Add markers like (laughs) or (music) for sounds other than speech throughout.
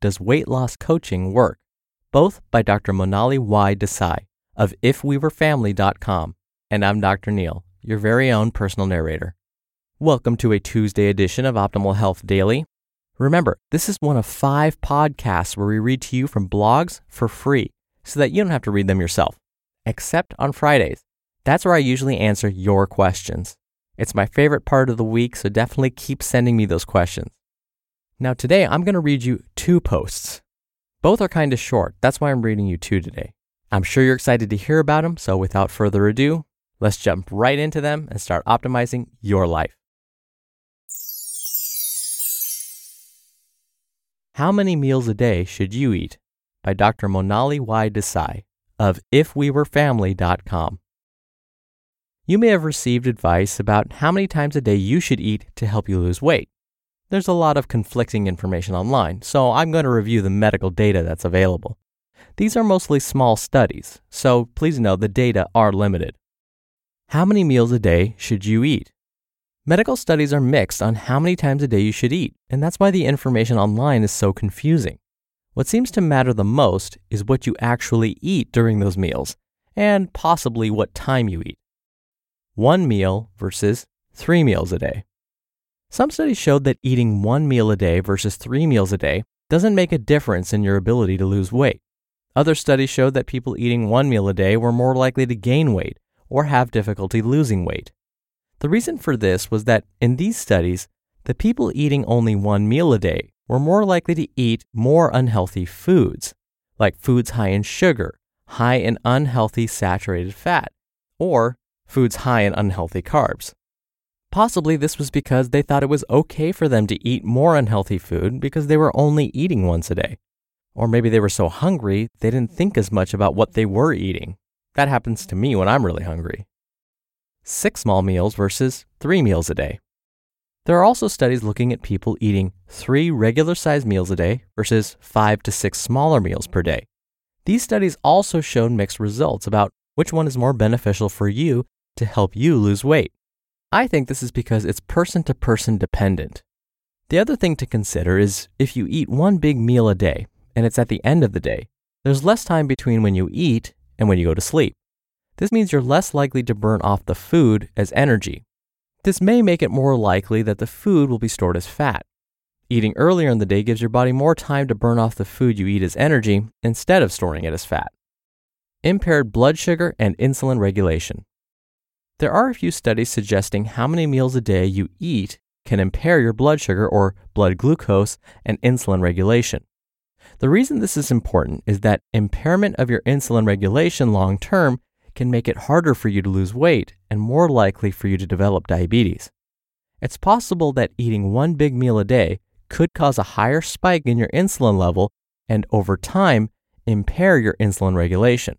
does weight loss coaching work? Both by Dr. Monali Y. Desai of ifwewerefamily.com. And I'm Dr. Neil, your very own personal narrator. Welcome to a Tuesday edition of Optimal Health Daily. Remember, this is one of five podcasts where we read to you from blogs for free so that you don't have to read them yourself, except on Fridays. That's where I usually answer your questions. It's my favorite part of the week, so definitely keep sending me those questions. Now, today I'm going to read you two posts. Both are kind of short. That's why I'm reading you two today. I'm sure you're excited to hear about them, so without further ado, let's jump right into them and start optimizing your life. How Many Meals a Day Should You Eat? by Dr. Monali Y. Desai of ifwewerefamily.com. You may have received advice about how many times a day you should eat to help you lose weight. There's a lot of conflicting information online, so I'm going to review the medical data that's available. These are mostly small studies, so please know the data are limited. How many meals a day should you eat? Medical studies are mixed on how many times a day you should eat, and that's why the information online is so confusing. What seems to matter the most is what you actually eat during those meals, and possibly what time you eat. One meal versus three meals a day. Some studies showed that eating one meal a day versus three meals a day doesn't make a difference in your ability to lose weight. Other studies showed that people eating one meal a day were more likely to gain weight or have difficulty losing weight. The reason for this was that in these studies, the people eating only one meal a day were more likely to eat more unhealthy foods, like foods high in sugar, high in unhealthy saturated fat, or foods high in unhealthy carbs. Possibly this was because they thought it was okay for them to eat more unhealthy food because they were only eating once a day. Or maybe they were so hungry they didn't think as much about what they were eating. That happens to me when I'm really hungry. Six small meals versus three meals a day. There are also studies looking at people eating three regular sized meals a day versus five to six smaller meals per day. These studies also showed mixed results about which one is more beneficial for you to help you lose weight. I think this is because it's person to person dependent. The other thing to consider is if you eat one big meal a day and it's at the end of the day, there's less time between when you eat and when you go to sleep. This means you're less likely to burn off the food as energy. This may make it more likely that the food will be stored as fat. Eating earlier in the day gives your body more time to burn off the food you eat as energy instead of storing it as fat. Impaired blood sugar and insulin regulation. There are a few studies suggesting how many meals a day you eat can impair your blood sugar or blood glucose and insulin regulation. The reason this is important is that impairment of your insulin regulation long term can make it harder for you to lose weight and more likely for you to develop diabetes. It's possible that eating one big meal a day could cause a higher spike in your insulin level and over time impair your insulin regulation.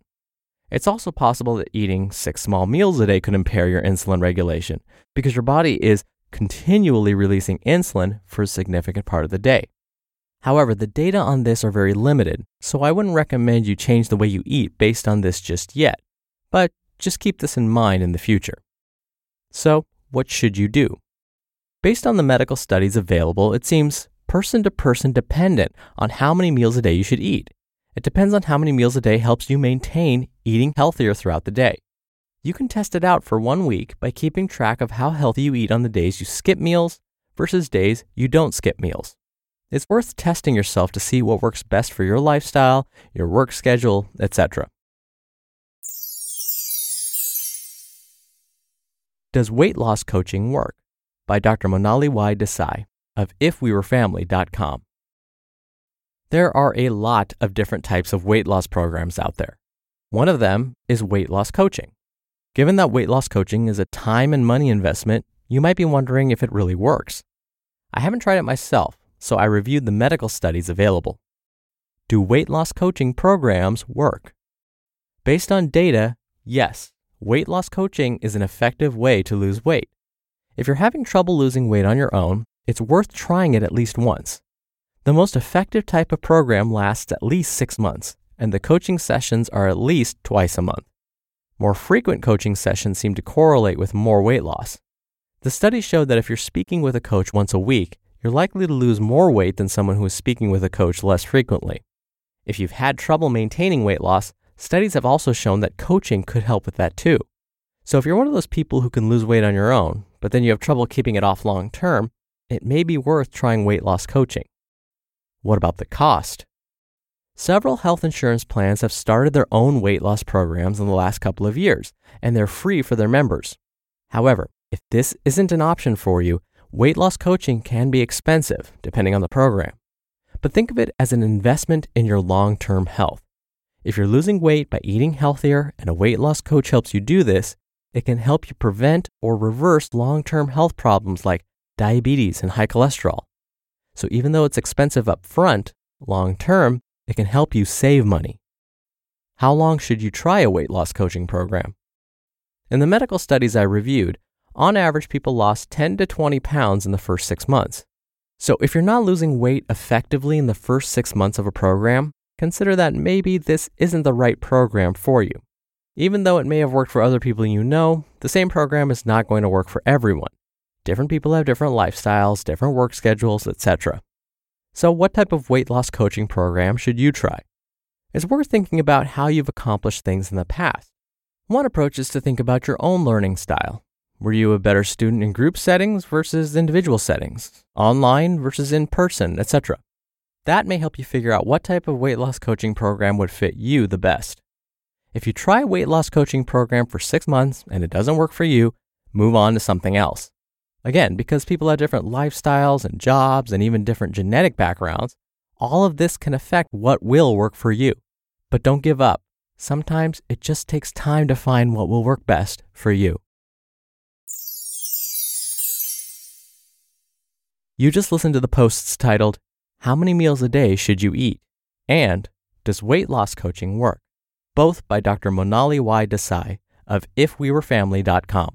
It's also possible that eating six small meals a day could impair your insulin regulation because your body is continually releasing insulin for a significant part of the day. However, the data on this are very limited, so I wouldn't recommend you change the way you eat based on this just yet, but just keep this in mind in the future. So, what should you do? Based on the medical studies available, it seems person to person dependent on how many meals a day you should eat. It depends on how many meals a day helps you maintain eating healthier throughout the day. You can test it out for one week by keeping track of how healthy you eat on the days you skip meals versus days you don't skip meals. It's worth testing yourself to see what works best for your lifestyle, your work schedule, etc. Does weight loss coaching work? By Dr. Monali Y. Desai of IfWeWereFamily.com. There are a lot of different types of weight loss programs out there. One of them is weight loss coaching. Given that weight loss coaching is a time and money investment, you might be wondering if it really works. I haven't tried it myself, so I reviewed the medical studies available. Do weight loss coaching programs work? Based on data, yes, weight loss coaching is an effective way to lose weight. If you're having trouble losing weight on your own, it's worth trying it at least once. The most effective type of program lasts at least six months, and the coaching sessions are at least twice a month. More frequent coaching sessions seem to correlate with more weight loss. The studies showed that if you're speaking with a coach once a week, you're likely to lose more weight than someone who is speaking with a coach less frequently. If you've had trouble maintaining weight loss, studies have also shown that coaching could help with that too. So if you're one of those people who can lose weight on your own, but then you have trouble keeping it off long term, it may be worth trying weight loss coaching. What about the cost? Several health insurance plans have started their own weight loss programs in the last couple of years, and they're free for their members. However, if this isn't an option for you, weight loss coaching can be expensive depending on the program. But think of it as an investment in your long term health. If you're losing weight by eating healthier and a weight loss coach helps you do this, it can help you prevent or reverse long term health problems like diabetes and high cholesterol. So even though it's expensive up front, long term, it can help you save money. How long should you try a weight loss coaching program? In the medical studies I reviewed, on average, people lost 10 to 20 pounds in the first six months. So if you're not losing weight effectively in the first six months of a program, consider that maybe this isn't the right program for you. Even though it may have worked for other people you know, the same program is not going to work for everyone. Different people have different lifestyles, different work schedules, etc. So, what type of weight loss coaching program should you try? It's worth thinking about how you've accomplished things in the past. One approach is to think about your own learning style. Were you a better student in group settings versus individual settings, online versus in person, etc.? That may help you figure out what type of weight loss coaching program would fit you the best. If you try a weight loss coaching program for six months and it doesn't work for you, move on to something else. Again, because people have different lifestyles and jobs and even different genetic backgrounds, all of this can affect what will work for you. But don't give up. Sometimes it just takes time to find what will work best for you. You just listened to the posts titled, How Many Meals a Day Should You Eat? and Does Weight Loss Coaching Work? Both by Dr. Monali Y. Desai of IfWeWereFamily.com.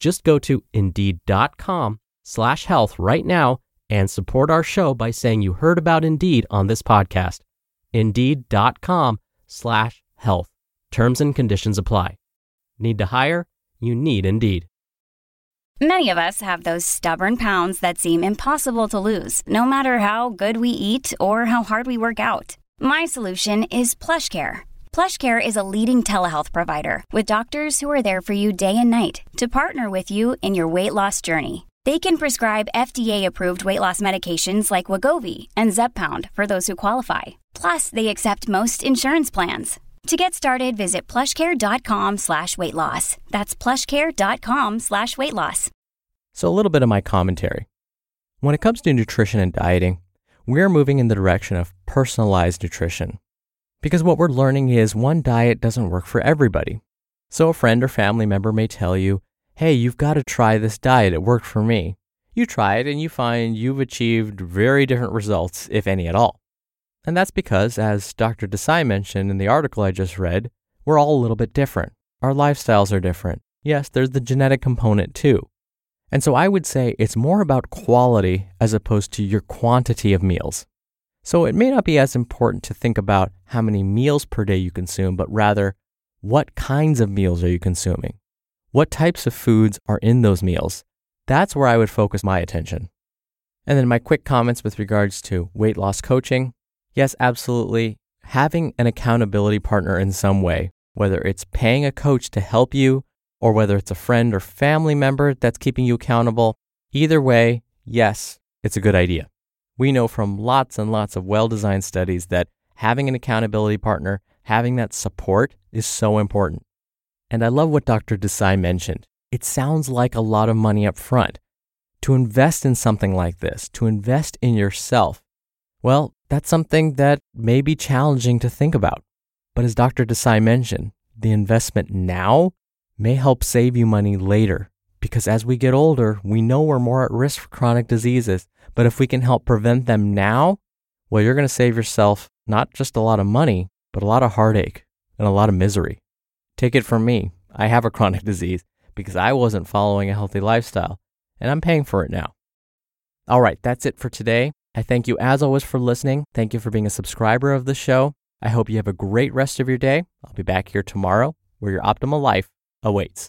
Just go to indeed.com slash health right now and support our show by saying you heard about Indeed on this podcast. Indeed.com slash health. Terms and conditions apply. Need to hire? You need Indeed. Many of us have those stubborn pounds that seem impossible to lose, no matter how good we eat or how hard we work out. My solution is PlushCare. PlushCare is a leading telehealth provider with doctors who are there for you day and night to partner with you in your weight loss journey. They can prescribe FDA-approved weight loss medications like Wegovy and Zepbound for those who qualify. Plus, they accept most insurance plans. To get started, visit plushcare.com slash weight loss. That's plushcare.com slash weight loss. So, a little bit of my commentary. When it comes to nutrition and dieting, we're moving in the direction of personalized nutrition. Because what we're learning is one diet doesn't work for everybody. So a friend or family member may tell you, hey, you've got to try this diet, it worked for me. You try it and you find you've achieved very different results, if any at all. And that's because, as Dr. Desai mentioned in the article I just read, we're all a little bit different. Our lifestyles are different. Yes, there's the genetic component too. And so I would say it's more about quality as opposed to your quantity of meals. So it may not be as important to think about how many meals per day you consume, but rather what kinds of meals are you consuming? What types of foods are in those meals? That's where I would focus my attention. And then my quick comments with regards to weight loss coaching. Yes, absolutely. Having an accountability partner in some way, whether it's paying a coach to help you or whether it's a friend or family member that's keeping you accountable, either way, yes, it's a good idea. We know from lots and lots of well designed studies that having an accountability partner, having that support is so important. And I love what Dr. Desai mentioned. It sounds like a lot of money up front. To invest in something like this, to invest in yourself, well, that's something that may be challenging to think about. But as Dr. Desai mentioned, the investment now may help save you money later. Because as we get older, we know we're more at risk for chronic diseases. But if we can help prevent them now, well, you're going to save yourself not just a lot of money, but a lot of heartache and a lot of misery. Take it from me. I have a chronic (laughs) disease because I wasn't following a healthy lifestyle, and I'm paying for it now. All right, that's it for today. I thank you as always for listening. Thank you for being a subscriber of the show. I hope you have a great rest of your day. I'll be back here tomorrow where your optimal life awaits.